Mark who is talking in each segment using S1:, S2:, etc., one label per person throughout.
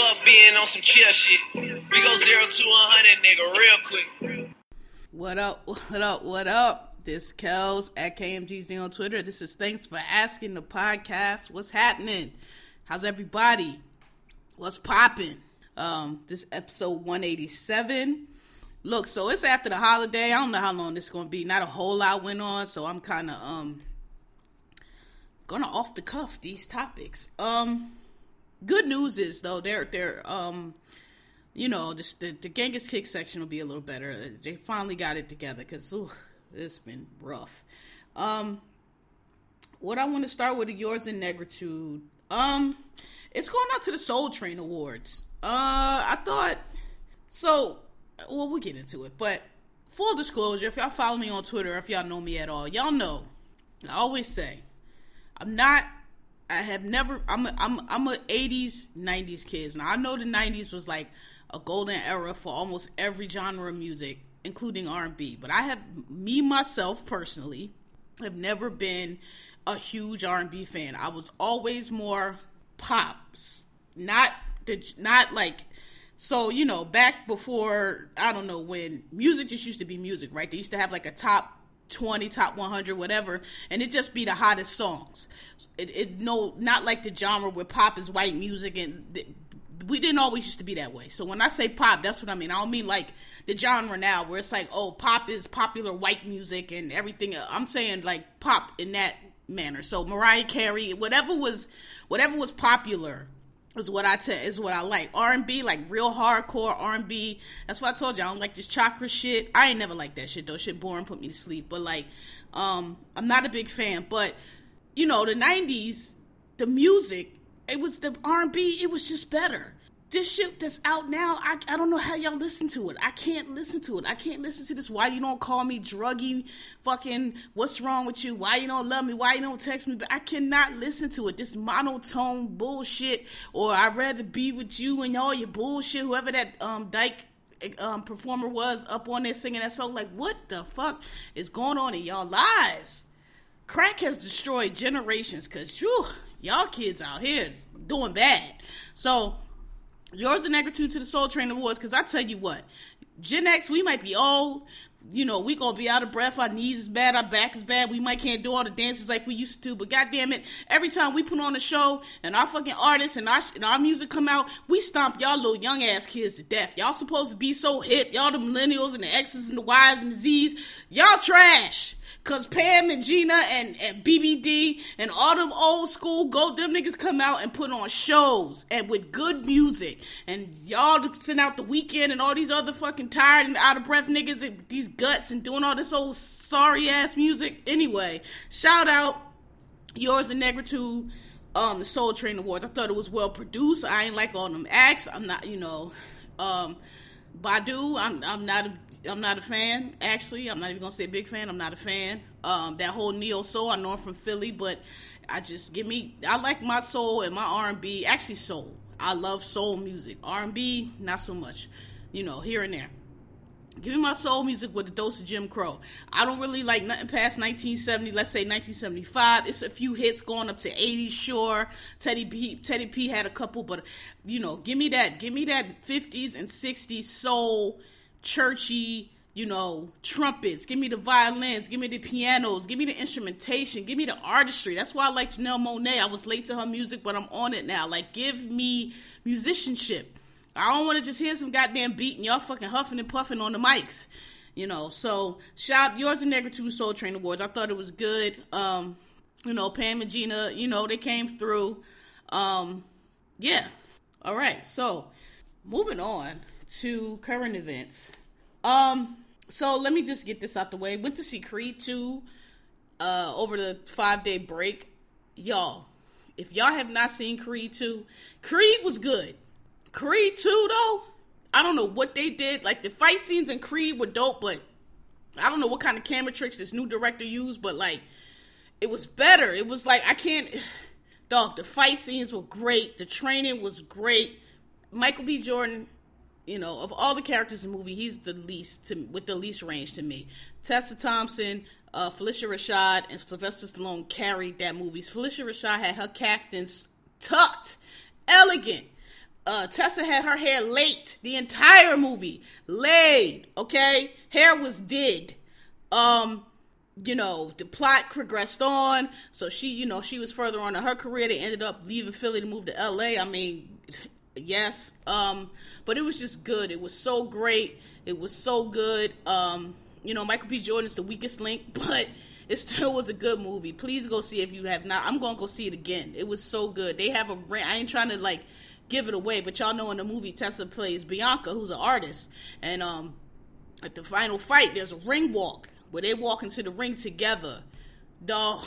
S1: Fuck being on some chill shit. We go zero to 100, nigga, real quick.
S2: What up? What up? What up? This Kels at KMGZ on Twitter. This is thanks for asking the podcast. What's happening? How's everybody? What's popping? Um, this episode 187. Look, so it's after the holiday. I don't know how long this is gonna be. Not a whole lot went on, so I'm kind of um gonna off the cuff these topics. Um, good news is though they're they're um you know just the the Genghis kick section will be a little better. They finally got it together because it's been rough. Um, what I want to start with yours in negritude. Um, it's going out to the Soul Train Awards. Uh, I thought so well, we'll get into it. But full disclosure, if y'all follow me on Twitter, if y'all know me at all, y'all know I always say I'm not. I have never. I'm. A, I'm. I'm a 80s, 90s kids. Now I know the 90s was like a golden era for almost every genre of music, including R&B. But I have me myself personally have never been a huge R&B fan. I was always more pops, not the not like so, you know, back before, I don't know when, music just used to be music, right? They used to have like a top 20, top 100, whatever, and it just be the hottest songs. It, it no, not like the genre where pop is white music, and we didn't always used to be that way. So when I say pop, that's what I mean. I don't mean like the genre now where it's like, oh, pop is popular white music and everything. I'm saying like pop in that manner. So Mariah Carey, whatever was, whatever was popular is what I is what I like. R and B, like real hardcore R and B. That's why I told you I don't like this chakra shit. I ain't never like that shit though. Shit boring, put me to sleep. But like, um, I'm not a big fan. But you know, the '90s, the music, it was the R and B. It was just better this shit that's out now, I, I don't know how y'all listen to it. I can't listen to it. I can't listen to this. Why you don't call me druggy? Fucking, what's wrong with you? Why you don't love me? Why you don't text me? But I cannot listen to it. This monotone bullshit, or I'd rather be with you and all your bullshit. Whoever that um dyke um, performer was up on there singing that song, like what the fuck is going on in y'all lives? Crack has destroyed generations, cause y'all kids out here is doing bad. So yours and negritude to the Soul Train Awards, because I tell you what, Gen X, we might be old, you know, we gonna be out of breath, our knees is bad, our back is bad, we might can't do all the dances like we used to, but goddamn it, every time we put on a show and our fucking artists and our, and our music come out, we stomp y'all little young ass kids to death. Y'all supposed to be so hip, y'all the millennials and the X's and the Y's and the Z's, y'all trash. Cause Pam and Gina and, and BBD and all them old school go them niggas come out and put on shows and with good music and y'all send out the Weeknd and all these other fucking tired and out of breath niggas and these guts and doing all this old sorry ass music. Anyway, shout out yours and Negritude um the Soul Train Awards. I thought it was well produced. I ain't like all them acts. I'm not, you know, um Badu, I'm I'm not a I'm not a fan. Actually, I'm not even gonna say big fan. I'm not a fan. Um, that whole neo soul. I know I'm from Philly, but I just give me. I like my soul and my R&B. Actually, soul. I love soul music. R&B, not so much. You know, here and there. Give me my soul music with a dose of Jim Crow. I don't really like nothing past 1970. Let's say 1975. It's a few hits going up to 80s. Sure, Teddy P. Teddy P. had a couple, but you know, give me that. Give me that 50s and 60s soul churchy, you know, trumpets. Give me the violins. Give me the pianos. Give me the instrumentation. Give me the artistry. That's why I like Janelle Monáe. I was late to her music, but I'm on it now. Like, give me musicianship. I don't want to just hear some goddamn beat and y'all fucking huffing and puffing on the mics. You know, so shout yours and Negritude Soul Train Awards. I thought it was good. Um, you know, Pam and Gina, you know, they came through. Um, yeah. All right. So moving on to current events. Um, so let me just get this out the way. Went to see Creed 2 uh over the five day break. Y'all, if y'all have not seen Creed 2, Creed was good. Creed 2 though, I don't know what they did. Like the fight scenes in Creed were dope, but I don't know what kind of camera tricks this new director used, but like it was better. It was like I can't dog, the fight scenes were great, the training was great. Michael B. Jordan, you know, of all the characters in the movie, he's the least to with the least range to me. Tessa Thompson, uh, Phylicia Rashad, and Sylvester Stallone carried that movie. Phylicia Rashad had her caftans tucked, elegant. Uh, Tessa had her hair late the entire movie, laid. Okay, hair was did. Um, you know, the plot progressed on. So she, you know, she was further on in her career. They ended up leaving Philly to move to LA. I mean, yes. Um, but it was just good. It was so great. It was so good. Um, you know, Michael B. Jordan is the weakest link, but it still was a good movie. Please go see if you have not. I'm gonna go see it again. It was so good. They have a. I ain't trying to like give it away, but y'all know in the movie Tessa plays Bianca, who's an artist, and um, at the final fight, there's a ring walk where they walk into the ring together. Dog,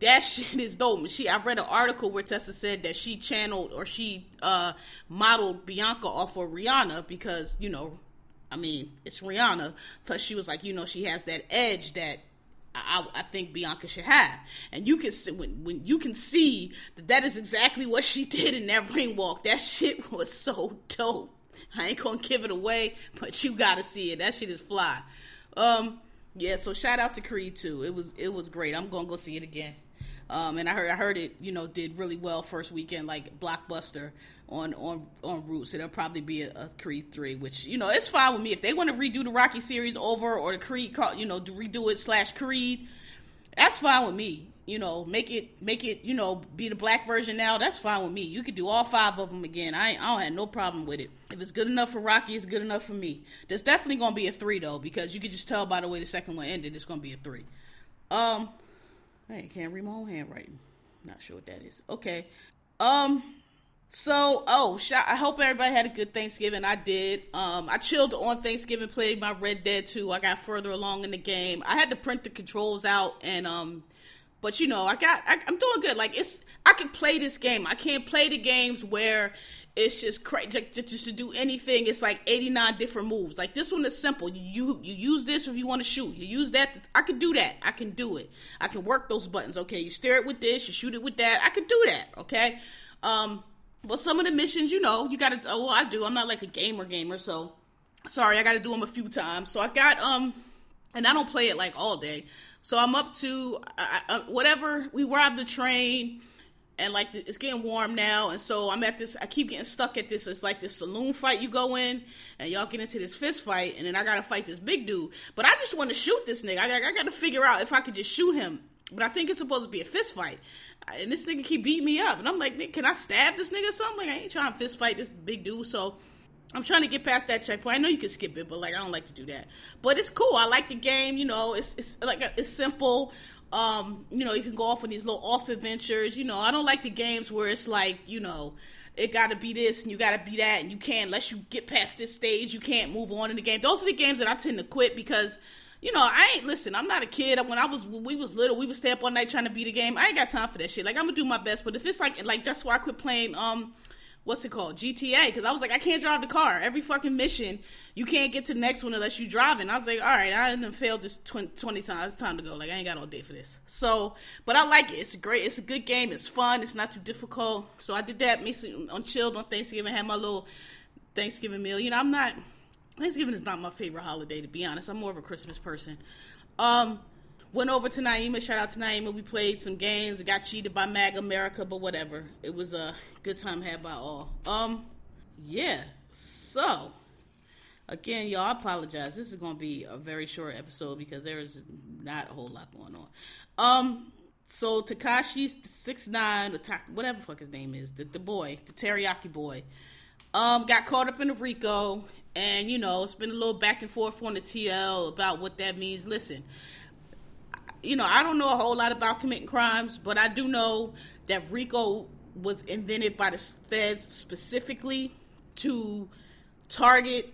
S2: that shit is dope. She, I read an article where Tessa said that she channeled or she uh, modeled Bianca off of Rihanna because you know, I mean, it's Rihanna. Plus, she was like, you know, she has that edge that I, I, think Bianca should have. And you can see when, when you can see that that is exactly what she did in that ring walk. That shit was so dope. I ain't gonna give it away, but you gotta see it. That shit is fly. Um, yeah, so shout out to Creed too. It was it was great. I'm gonna go see it again. Um, and I heard I heard it, you know, did really well first weekend, like blockbuster on on on Roots. So it'll probably be a, a, Creed three, which you know it's fine with me if they want to redo the Rocky series over or the Creed, you know, redo it slash Creed. That's fine with me you know, make it make it, you know, be the black version now. That's fine with me. You could do all five of them again. I, I don't have no problem with it. If it's good enough for Rocky, it's good enough for me. There's definitely gonna be a three though, because you could just tell by the way the second one ended, it's gonna be a three. Um, I can't read my own handwriting. Not sure what that is. Okay. Um. So, oh, I hope everybody had a good Thanksgiving. I did. Um, I chilled on Thanksgiving, played my Red Dead 2. I got further along in the game. I had to print the controls out and um but you know, I got I, am doing good. Like it's I can play this game. I can't play the games where it's just crazy just, to do anything. It's like 89 different moves. Like this one is simple. You you, use this if you want to shoot. You use that. I can do that. I can do it. I can work those buttons. Okay, you steer it with this. You shoot it with that. I can do that. Okay. Um. But some of the missions, you know, you gotta. Oh, well, I do. I'm not like a gamer gamer, so sorry. I got to do them a few times. So I got um, and I don't play it like all day. So I'm up to I, I, whatever. We robbed the train, and like it's getting warm now, and so I'm at this. I keep getting stuck at this. It's like this saloon fight you go in, and y'all get into this fist fight, and then I gotta fight this big dude. But I just want to shoot this nigga. I, I got to figure out if I could just shoot him. But I think it's supposed to be a fist fight. And this nigga keep beating me up, and I'm like, can I stab this nigga or something? Like I ain't trying to fist fight this big dude. So I'm trying to get past that checkpoint. I know you can skip it, but like I don't like to do that. But it's cool. I like the game. You know, it's it's like it's simple. Um, you know, you can go off on these little off adventures. You know, I don't like the games where it's like, you know, it got to be this and you got to be that, and you can't unless you get past this stage, you can't move on in the game. Those are the games that I tend to quit because you know, I ain't listen. I'm not a kid. When I was, when we was little, we would stay up all night trying to beat a game. I ain't got time for that shit. Like I'm gonna do my best, but if it's like, like that's why I quit playing. Um, what's it called GTA because I was like I can't drive the car. Every fucking mission you can't get to the next one unless you driving. I was like, all right, I done failed this 20, 20 times. It's time to go. Like I ain't got all day for this. So, but I like it. It's great. It's a good game. It's fun. It's not too difficult. So I did that. Me on chilled on Thanksgiving. Had my little Thanksgiving meal. You know, I'm not. Thanksgiving is not my favorite holiday to be honest. I'm more of a Christmas person. Um, went over to Naima. Shout out to Naima. We played some games. Got cheated by Mag America, but whatever. It was a good time had by all. Um, yeah. So, again, y'all, I apologize. This is to be a very short episode because there is not a whole lot going on. Um, so Tekashi six nine, whatever fuck his name is, the, the boy, the teriyaki boy, um, got caught up in the RICO, and you know it's been a little back and forth on the TL about what that means. Listen, you know, I don't know a whole lot about committing crimes, but I do know that RICO was invented by the feds specifically to target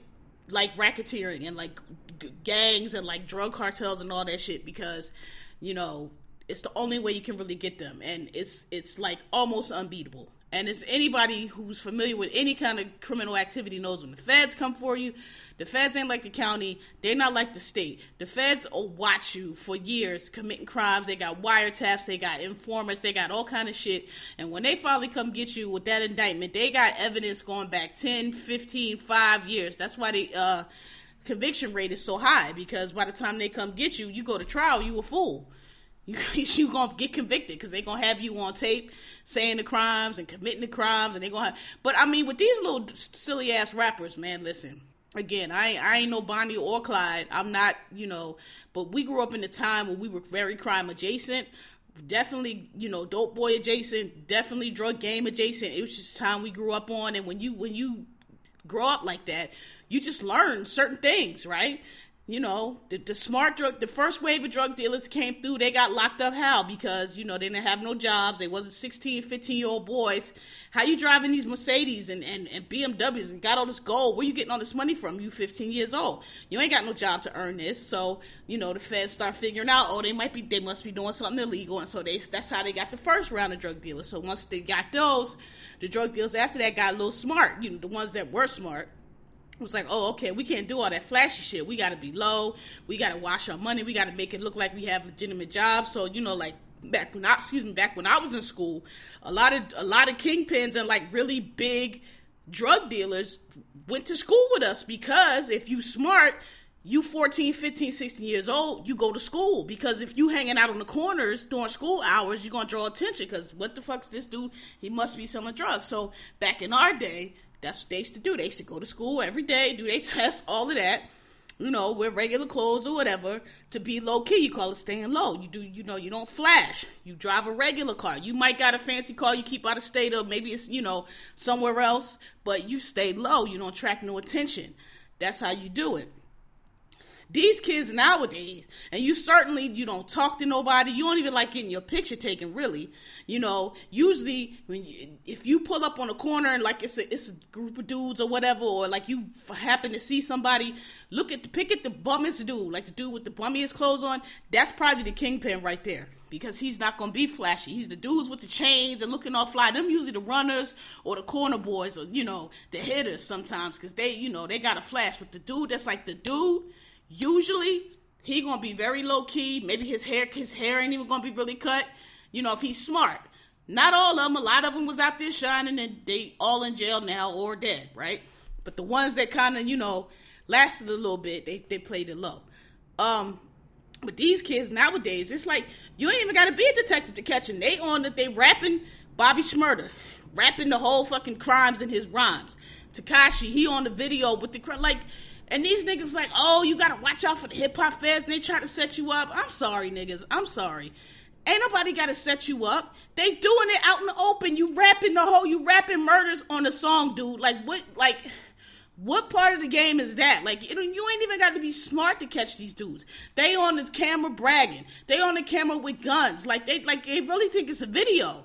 S2: like racketeering and like g- gangs and like drug cartels and all that shit because you know it's the only way you can really get them. And it's it's like almost unbeatable And it's anybody who's familiar with any kind of criminal activity knows when the feds come for you, the feds ain't like the county, they're not like the state. The feds will watch you for years committing crimes. They got wiretaps, they got informers, they got all kind of shit. And when they finally come get you with that indictment, they got evidence going back 10, 15, 5 years. That's why the uh, conviction rate is so high because by the time they come get you, you go to trial, you a fool you you gonna get convicted because they gonna have you on tape saying the crimes and committing the crimes, and they gonna. Have, but I mean, with these little silly ass rappers, man, listen. Again, I I ain't no Bonnie or Clyde. I'm not, you know. But we grew up in a time where we were very crime adjacent. Definitely, you know, dope boy adjacent. Definitely drug game adjacent. It was just time we grew up on, and when you when you grow up like that, you just learn certain things, right? You know, the, the smart drug, the first wave of drug dealers came through, they got locked up how? Because, you know, they didn't have no jobs. They wasn't 16, 15 year old boys. How you driving these Mercedes and, and, and BMWs and got all this gold? Where you getting all this money from? You 15 years old. You ain't got no job to earn this. So, you know, the feds start figuring out, oh, they might be, they must be doing something illegal. And so they, that's how they got the first round of drug dealers. So once they got those, the drug dealers after that got a little smart. You know, the ones that were smart it was like, oh, okay, we can't do all that flashy shit. We got to be low. We got to wash our money. We got to make it look like we have legitimate jobs. So you know, like back when I, excuse me, back when I was in school, a lot of a lot of kingpins and like really big drug dealers went to school with us because if you smart you 14 15 16 years old you go to school because if you hanging out on the corners during school hours you're gonna draw attention because what the fuck's this dude he must be selling drugs so back in our day that's what they used to do. They used to go to school every day, do their tests, all of that. You know, wear regular clothes or whatever to be low key. You call it staying low. You do, you know, you don't flash. You drive a regular car. You might got a fancy car you keep out of state or maybe it's you know somewhere else, but you stay low. You don't attract no attention. That's how you do it these kids nowadays, and you certainly you don't talk to nobody. You don't even like getting your picture taken. Really, you know. Usually, when you, if you pull up on a corner and like it's a it's a group of dudes or whatever, or like you happen to see somebody, look at the pick at the bummiest dude, like the dude with the bummiest clothes on. That's probably the kingpin right there because he's not gonna be flashy. He's the dudes with the chains and looking all fly. Them usually the runners or the corner boys or you know the hitters sometimes because they you know they got a flash. But the dude that's like the dude Usually, he gonna be very low key. Maybe his hair, his hair ain't even gonna be really cut. You know, if he's smart. Not all of them. A lot of them was out there shining, and they all in jail now or dead, right? But the ones that kind of, you know, lasted a little bit, they they played it low. Um, but these kids nowadays, it's like you ain't even got to be a detective to catch them. They on that they rapping Bobby Shmurda, rapping the whole fucking crimes in his rhymes. Tekashi, he on the video with the like and these niggas like, oh, you gotta watch out for the hip hop feds. And they try to set you up. I'm sorry, niggas. I'm sorry. Ain't nobody gotta set you up. They doing it out in the open. You rapping the whole, you rapping murders on the song, dude. Like what? Like what part of the game is that? Like you ain't even got to be smart to catch these dudes. They on the camera bragging. They on the camera with guns. Like they like they really think it's a video.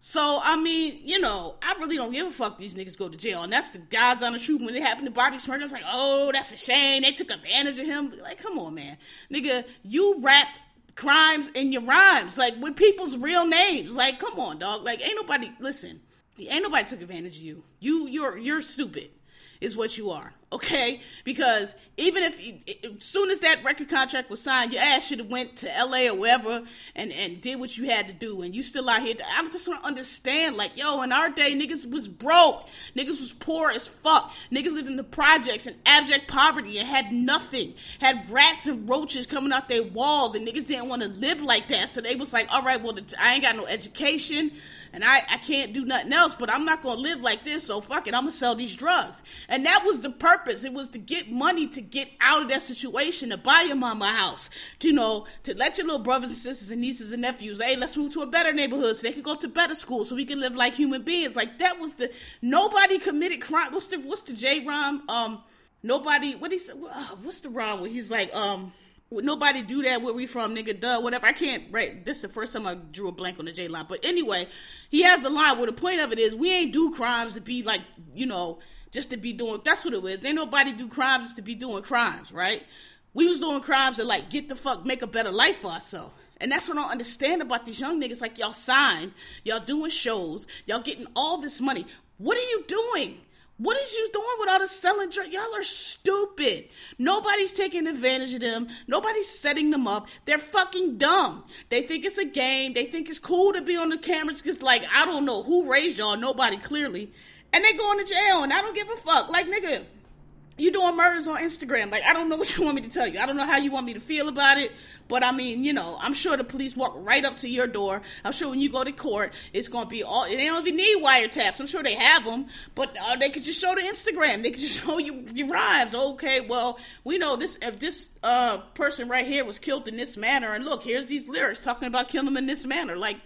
S2: So I mean, you know, I really don't give a fuck. These niggas go to jail, and that's the God's honest truth. When it happened to Bobby Shmurda, it's like, oh, that's a shame. They took advantage of him. Like, come on, man, nigga, you rapped crimes in your rhymes, like with people's real names. Like, come on, dog. Like, ain't nobody listen. Ain't nobody took advantage of you. You, you're, you're stupid. Is what you are okay? Because even if as soon as that record contract was signed, your ass should have went to L.A. or wherever and and did what you had to do, and you still out here. I just want to understand, like, yo, in our day, niggas was broke, niggas was poor as fuck, niggas lived in the projects in abject poverty and had nothing, had rats and roaches coming out their walls, and niggas didn't want to live like that, so they was like, all right, well, I ain't got no education. And I, I can't do nothing else, but I'm not gonna live like this, so fuck it, I'm gonna sell these drugs. And that was the purpose. It was to get money to get out of that situation, to buy your mama a house, to you know, to let your little brothers and sisters and nieces and nephews, hey, let's move to a better neighborhood so they can go to better school so we can live like human beings. Like that was the nobody committed crime. What's the what's the J rhyme? Um, nobody. What he said? What's the rhyme where he's like um. Nobody do that where we from, nigga, duh, whatever. I can't, right? This is the first time I drew a blank on the J line. But anyway, he has the line where the point of it is we ain't do crimes to be like, you know, just to be doing that's what it was. Ain't nobody do crimes just to be doing crimes, right? We was doing crimes to like get the fuck make a better life for ourselves. And that's what I don't understand about these young niggas. Like y'all signed, y'all doing shows, y'all getting all this money. What are you doing? What is you doing with all the selling drugs? Y'all are stupid. Nobody's taking advantage of them. Nobody's setting them up. They're fucking dumb. They think it's a game. They think it's cool to be on the cameras because, like, I don't know who raised y'all. Nobody clearly. And they going to jail, and I don't give a fuck. Like, nigga, you doing murders on Instagram. Like, I don't know what you want me to tell you. I don't know how you want me to feel about it. But I mean, you know, I'm sure the police walk right up to your door. I'm sure when you go to court, it's going to be all, they don't even need wiretaps. I'm sure they have them, but uh, they could just show the Instagram. They could just show you your rhymes. Okay, well, we know this, if this uh, person right here was killed in this manner, and look, here's these lyrics talking about killing them in this manner. Like,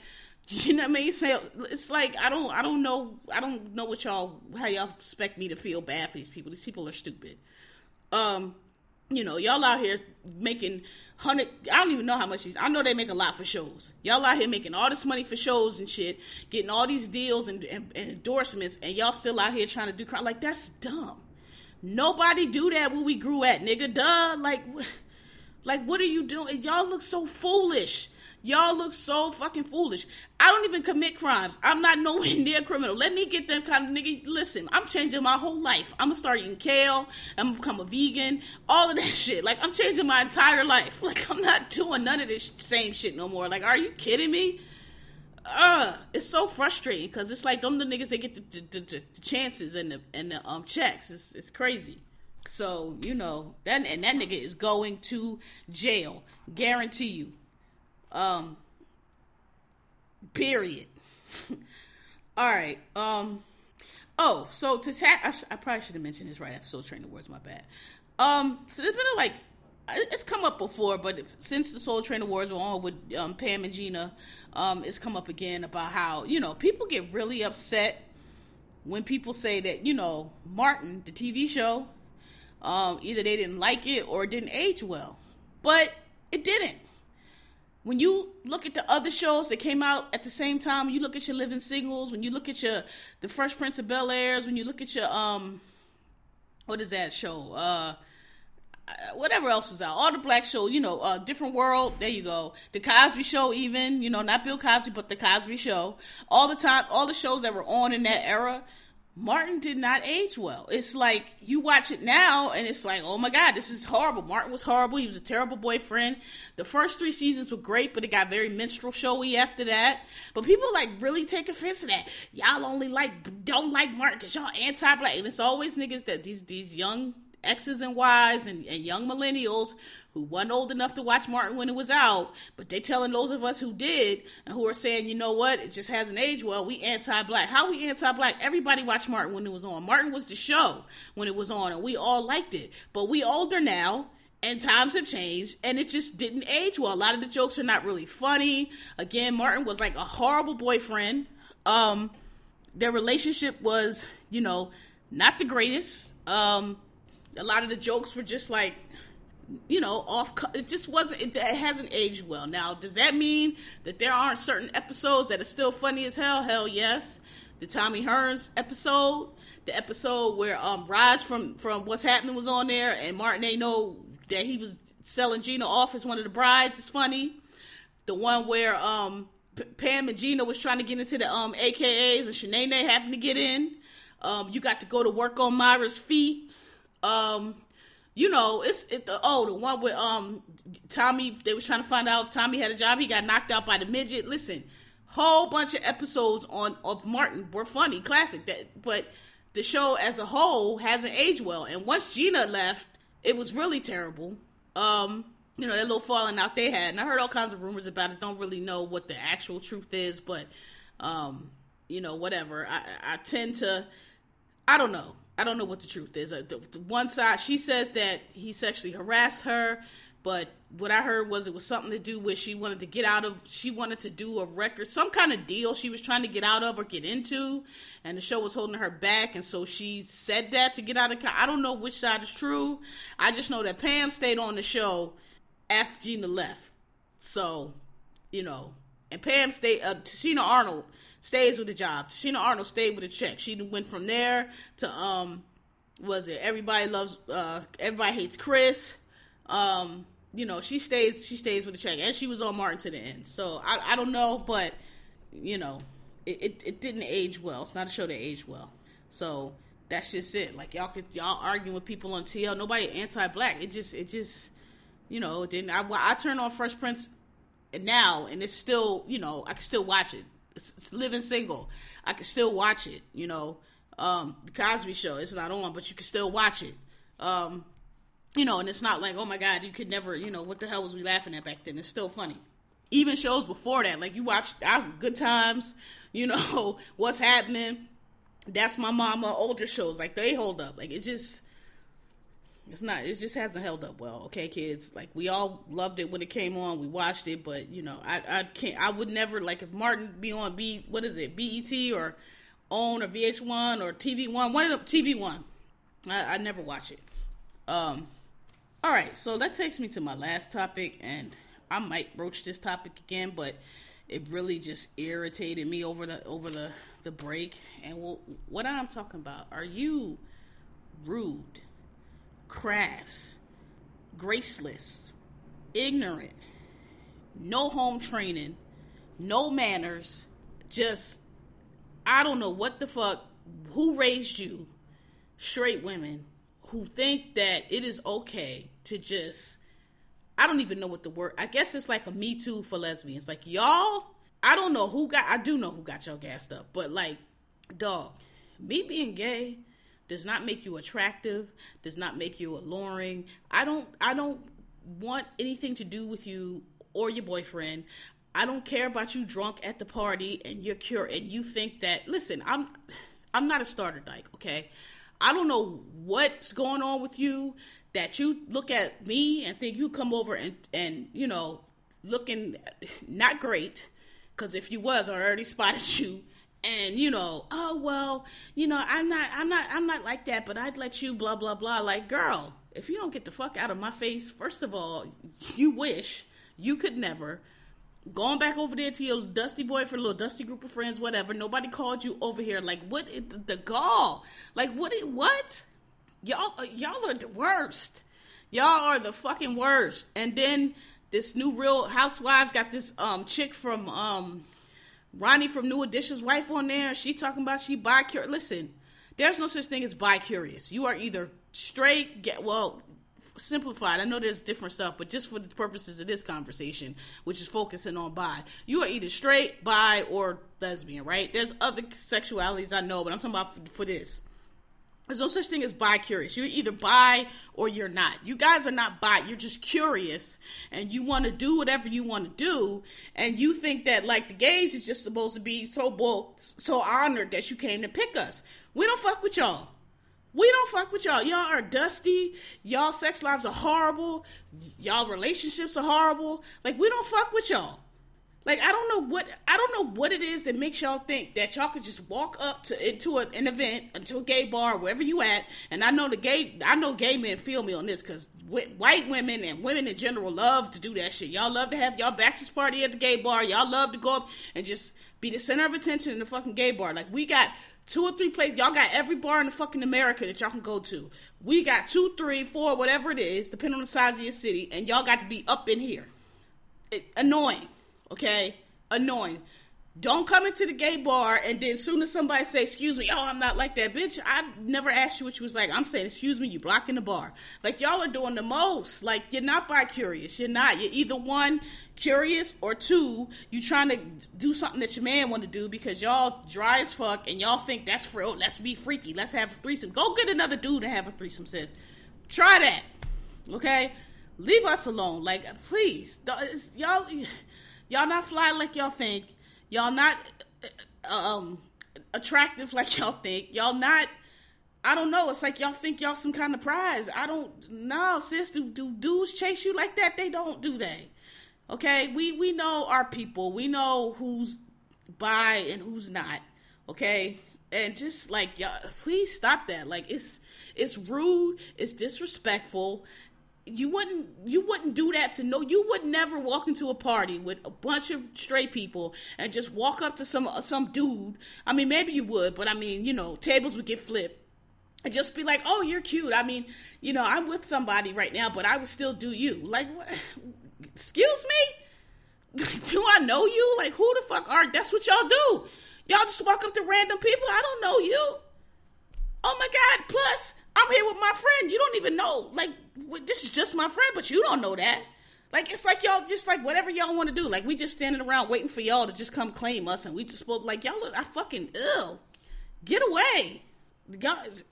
S2: you know what I mean? So it's like I don't I don't know I don't know what y'all how y'all expect me to feel bad for these people. These people are stupid. Um, you know, y'all out here making hundred I don't even know how much these I know they make a lot for shows. Y'all out here making all this money for shows and shit, getting all these deals and, and, and endorsements, and y'all still out here trying to do crime. Like that's dumb. Nobody do that when we grew at, nigga. Duh. Like like what are you doing? Y'all look so foolish. Y'all look so fucking foolish. I don't even commit crimes. I'm not nowhere near criminal. Let me get that kind of nigga. Listen, I'm changing my whole life. I'm gonna start eating kale. I'm gonna become a vegan. All of that shit. Like I'm changing my entire life. Like I'm not doing none of this same shit no more. Like, are you kidding me? Uh, it's so frustrating because it's like them the niggas they get the, the, the, the chances and the and the um checks. It's it's crazy. So you know that and that nigga is going to jail. Guarantee you. Um. Period. All right. Um. Oh, so to tap, I, sh- I probably should have mentioned this right after Soul Train Awards. My bad. Um. So there's been a, like, it's come up before, but since the Soul Train Awards were on with um, Pam and Gina, um, it's come up again about how you know people get really upset when people say that you know Martin, the TV show, um, either they didn't like it or it didn't age well, but it didn't when you look at the other shows that came out at the same time, you look at your Living Singles, when you look at your The Fresh Prince of Bel Airs, when you look at your um, what is that show? Uh, whatever else was out, all the black show, you know, uh, different world. There you go. The Cosby Show, even you know, not Bill Cosby, but the Cosby Show. All the time, all the shows that were on in that era Martin did not age well. It's like you watch it now and it's like, oh my God, this is horrible. Martin was horrible. He was a terrible boyfriend. The first three seasons were great, but it got very minstrel showy after that. But people like really take offense to that. Y'all only like don't like Martin because y'all anti-black. And it's always niggas that these these young X's and Y's and, and young millennials who wasn't old enough to watch Martin when it was out, but they telling those of us who did and who are saying, you know what, it just hasn't aged well. We anti-black. How we anti-black? Everybody watched Martin when it was on. Martin was the show when it was on, and we all liked it. But we older now. And times have changed, and it just didn't age well. A lot of the jokes are not really funny. Again, Martin was like a horrible boyfriend. Um, their relationship was, you know, not the greatest. Um, a lot of the jokes were just like you know off it just wasn't it, it, hasn't aged well. Now does that mean that there aren't certain episodes that are still funny as hell? Hell yes. The tommy hearns episode the episode where um raj from from what's happening was on there and martin ain't know that he was selling gina off as one of the brides is funny. The one where um P- pam and gina was trying to get into the um akas and Shanae happened to get in. Um you got to go to work on myra's feet um, you know, it's it, the oh the one with um Tommy. They was trying to find out if Tommy had a job. He got knocked out by the midget. Listen, whole bunch of episodes on of Martin were funny, classic. That but the show as a whole hasn't aged well. And once Gina left, it was really terrible. Um, you know that little falling out they had, and I heard all kinds of rumors about it. Don't really know what the actual truth is, but um, you know, whatever. I I tend to, I don't know. I don't know what the truth is. Uh, the, the one side, she says that he sexually harassed her, but what I heard was it was something to do with she wanted to get out of, she wanted to do a record, some kind of deal she was trying to get out of or get into, and the show was holding her back, and so she said that to get out of. I don't know which side is true. I just know that Pam stayed on the show after Gina left, so you know, and Pam stayed. Uh, Tichina Arnold stays with the job. Tichina Arnold stayed with the check. She went from there to um was it everybody loves uh everybody hates Chris. Um you know, she stays she stays with the check, and she was on Martin to the end. So I I don't know, but you know, it, it, it didn't age well. It's not a show that aged well. So that's just it. Like y'all could y'all arguing with people on TL. Nobody anti-black. It just it just you know didn't. I I turn on Fresh Prince now, and it's still you know I can still watch it. Living single. I can still watch it. You know, um, the Cosby Show. It's not on, but you can still watch it. Um, you know, and it's not like, oh my God, you could never, you know, what the hell was we laughing at back then? It's still funny. Even shows before that, like you watch Good Times, you know, What's Happening, That's My Mama, older shows, like they hold up. Like it just, it's not, it just hasn't held up well. Okay, kids, like we all loved it when it came on, we watched it, but you know, I, I can't, I would never, like if Martin be on B, what is it, BET or OWN or VH1 or TV1, one of the TV1, I, I never watch it. Um, all right, so that takes me to my last topic, and I might broach this topic again, but it really just irritated me over the over the the break. And what I'm talking about are you rude, crass, graceless, ignorant, no home training, no manners, just I don't know what the fuck. Who raised you? Straight women who think that it is okay to just I don't even know what the word I guess it's like a me too for lesbians. Like y'all, I don't know who got I do know who got y'all gassed up, but like dog, me being gay does not make you attractive, does not make you alluring. I don't I don't want anything to do with you or your boyfriend. I don't care about you drunk at the party and you're cure and you think that listen, I'm I'm not a starter dyke, okay? I don't know what's going on with you that you look at me and think you come over and and you know looking not great because if you was I already spotted you and you know oh well you know I'm not I'm not I'm not like that but I'd let you blah blah blah. Like girl if you don't get the fuck out of my face first of all you wish you could never going back over there to your dusty boy for a little dusty group of friends whatever. Nobody called you over here. Like what the gall? Like what it what? Y'all uh, y'all are the worst. Y'all are the fucking worst. And then this new Real Housewives got this um chick from um Ronnie from New Edition's wife on there. She talking about she bi curious. Listen, there's no such thing as bi curious. You are either straight, get well simplified. I know there's different stuff, but just for the purposes of this conversation, which is focusing on bi, you are either straight, bi, or lesbian, right? There's other sexualities I know, but I'm talking about for, for this. There's no such thing as bi curious. You're either bi or you're not. You guys are not bi. You're just curious and you want to do whatever you want to do. And you think that like the gays is just supposed to be so bull, so honored that you came to pick us. We don't fuck with y'all. We don't fuck with y'all. Y'all are dusty. Y'all sex lives are horrible. Y'all relationships are horrible. Like we don't fuck with y'all. Like I don't know what I don't know what it is that makes y'all think that y'all could just walk up to into a, an event, into a gay bar, wherever you at. And I know the gay, I know gay men feel me on this because white women and women in general love to do that shit. Y'all love to have y'all bachelor's party at the gay bar. Y'all love to go up and just be the center of attention in the fucking gay bar. Like we got two or three places. Y'all got every bar in the fucking America that y'all can go to. We got two, three, four, whatever it is, depending on the size of your city, and y'all got to be up in here. It, annoying. Okay? Annoying. Don't come into the gay bar and then soon as somebody say, excuse me, oh, I'm not like that, bitch. I never asked you what you was like. I'm saying, excuse me, you blocking the bar. Like y'all are doing the most. Like you're not bi curious. You're not. You're either one curious or two, you trying to do something that your man want to do because y'all dry as fuck and y'all think that's for oh, let's be freaky. Let's have a threesome. Go get another dude and have a threesome, sis. Try that. Okay? Leave us alone. Like, please. Y'all Y'all not fly like y'all think. Y'all not uh, um attractive like y'all think. Y'all not. I don't know. It's like y'all think y'all some kind of prize. I don't know, sis. Do do dudes chase you like that? They don't, do they? Okay, we we know our people. We know who's bi and who's not. Okay, and just like y'all, please stop that. Like it's it's rude. It's disrespectful you wouldn't you wouldn't do that to no you would never walk into a party with a bunch of straight people and just walk up to some some dude i mean maybe you would but i mean you know tables would get flipped and just be like, "Oh, you're cute." I mean, you know, I'm with somebody right now, but I would still do you. Like, what? Excuse me? do I know you? Like, who the fuck are? That's what y'all do. Y'all just walk up to random people. I don't know you. Oh my god! Plus, I'm here with my friend. You don't even know. Like, this is just my friend, but you don't know that. Like it's like y'all just like whatever y'all want to do. Like we just standing around waiting for y'all to just come claim us, and we just spoke like y'all. Look, I fucking ill. Get away. God,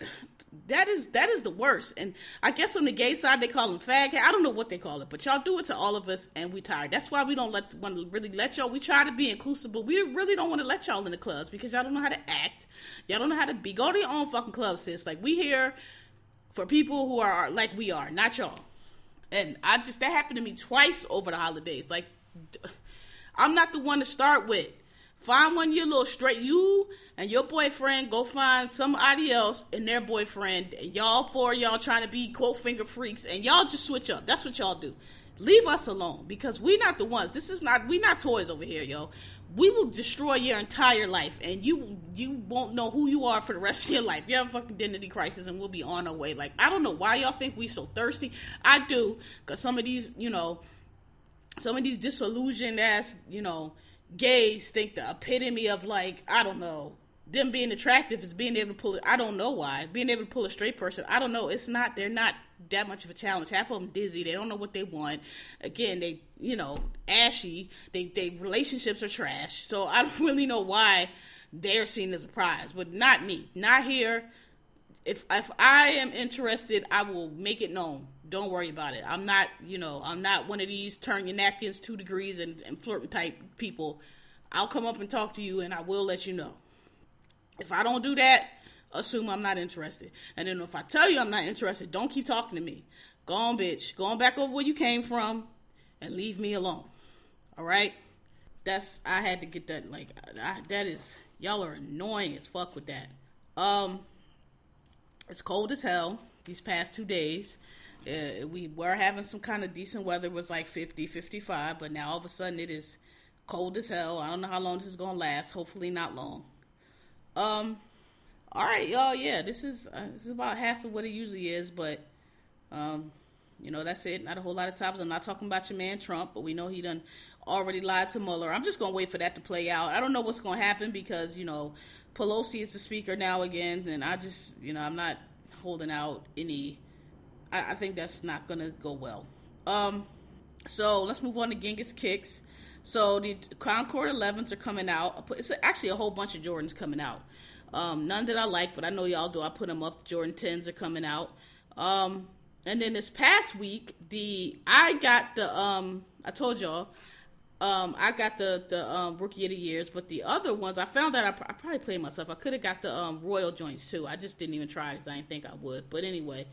S2: that is that is the worst. And I guess on the gay side they call them fag. I don't know what they call it, but y'all do it to all of us, and we tired. That's why we don't let want to really let y'all. We try to be inclusive, but we really don't want to let y'all in the clubs because y'all don't know how to act. Y'all don't know how to be. Go to your own fucking club, sis. Like we here for people who are like we are, not y'all. And I just that happened to me twice over the holidays. Like I'm not the one to start with. Find one your little straight you and your boyfriend go find somebody else and their boyfriend. Y'all four y'all trying to be quote finger freaks and y'all just switch up. That's what y'all do. Leave us alone because we're not the ones. This is not we not toys over here, yo. We will destroy your entire life and you you won't know who you are for the rest of your life. You have a fucking identity crisis and we'll be on our way. Like I don't know why y'all think we so thirsty. I do because some of these, you know, some of these disillusioned ass, you know, gays think the epitome of like I don't know them being attractive is being able to pull it. I don't know why being able to pull a straight person. I don't know. It's not. They're not that much of a challenge. Half of them dizzy. They don't know what they want. Again, they you know ashy. They they relationships are trash. So I don't really know why they're seen as a prize, but not me. Not here. If if I am interested, I will make it known. Don't worry about it. I'm not, you know, I'm not one of these turn your napkins two degrees and, and flirting type people. I'll come up and talk to you and I will let you know. If I don't do that, assume I'm not interested. And then if I tell you I'm not interested, don't keep talking to me. Go on, bitch. Go on back over where you came from and leave me alone. All right? That's, I had to get that, like, I, that is, y'all are annoying as fuck with that. Um, it's cold as hell these past two days. Uh, we were having some kind of decent weather. It was like 50, 55, but now all of a sudden it is cold as hell. I don't know how long this is going to last. Hopefully not long. Um, all right, y'all. Yeah, this is uh, this is about half of what it usually is, but um, you know that's it. Not a whole lot of topics. I'm not talking about your man Trump, but we know he done already lied to Mueller. I'm just gonna wait for that to play out. I don't know what's gonna happen because you know Pelosi is the speaker now again, and I just you know I'm not holding out any I, I think that's not gonna go well. Um, so let's move on to Genghis kicks. So the Concord 11s are coming out. It's actually a whole bunch of Jordans coming out. Um, none that I like, but I know y'all do. I put them up. Jordan 10s are coming out. Um, and then this past week, the I got the um, I told y'all um, I got the the um, rookie of the years, but the other ones I found that I, I probably played myself. I could have got the um, royal joints too. I just didn't even try because I didn't think I would. But anyway,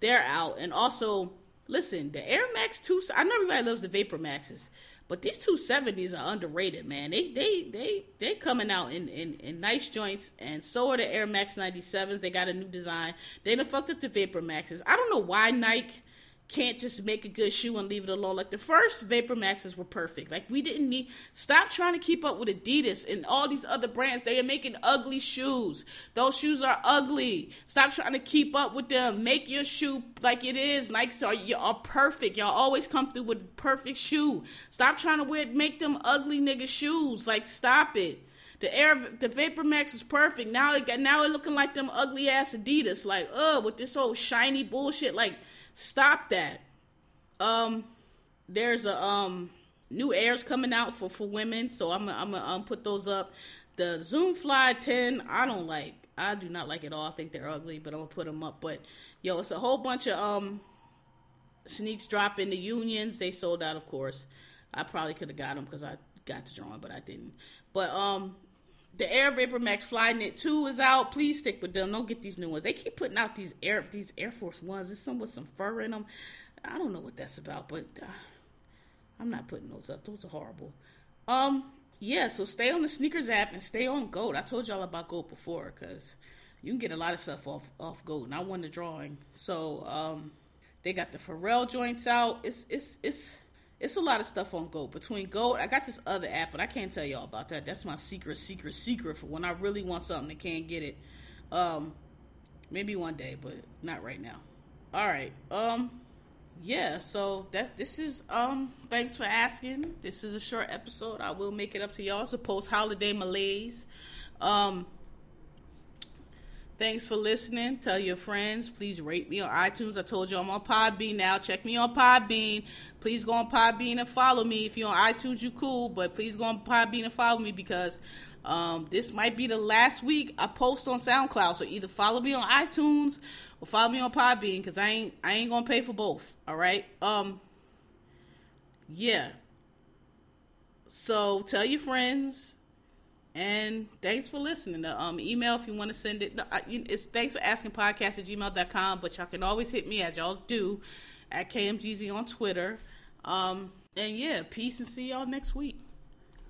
S2: they're out. And also, listen, the Air Max two. I know everybody loves the Vapor Maxes, but these two seventies are underrated, man. They they they they coming out in, in in nice joints, and so are the Air Max ninety sevens. They got a new design. They done fucked up the Vapor Maxes. I don't know why Nike can't just make a good shoe and leave it alone. Like the first Vapor Maxes were perfect. Like we didn't need stop trying to keep up with Adidas and all these other brands. They are making ugly shoes. Those shoes are ugly. Stop trying to keep up with them. Make your shoe like it is. Nikes are you are perfect. Y'all always come through with perfect shoe. Stop trying to wear make them ugly nigga shoes. Like stop it. The Air, the Vapor Max was perfect. Now it got now it looking like them ugly ass Adidas. Like, uh, with this whole shiny bullshit. Like, Stop that. Um, there's a um new airs coming out for for women, so I'm I'm gonna um, put those up. The Zoom Fly 10, I don't like. I do not like it all. I think they're ugly, but I'm gonna put them up. But yo, it's a whole bunch of um sneaks dropping. The unions they sold out, of course. I probably could have got them because I got to drawing, but I didn't. But um, the Air Vapor Max Flyknit 2 is out. Please stick with them. Don't get these new ones. They keep putting out these Air these Air Force ones. There's some with some fur in them. I don't know what that's about, but uh, I'm not putting those up. Those are horrible. Um, yeah. So stay on the sneakers app and stay on Goat. I told y'all about Goat before because you can get a lot of stuff off off Goat, and I won the drawing. So um, they got the Pharrell joints out. It's it's it's it's a lot of stuff on Goat. Between Goat, I got this other app, but I can't tell y'all about that. That's my secret, secret, secret for when I really want something and can't get it. Um, Maybe one day, but not right now. All right. Um yeah, so that this is um thanks for asking. This is a short episode. I will make it up to y'all. It's a post holiday malaise. Um Thanks for listening. Tell your friends. Please rate me on iTunes. I told you I'm on Podbean now. Check me on Podbean. Please go on Podbean and follow me. If you're on iTunes, you cool, but please go on Podbean and follow me because um, this might be the last week I post on SoundCloud. So either follow me on iTunes or follow me on Podbean because I ain't I ain't gonna pay for both. All right. Um. Yeah. So tell your friends and thanks for listening. The um, email, if you want to send it, it's thanks for asking podcast at gmail.com. But y'all can always hit me, as y'all do, at KMGZ on Twitter. Um, and yeah, peace and see y'all next week.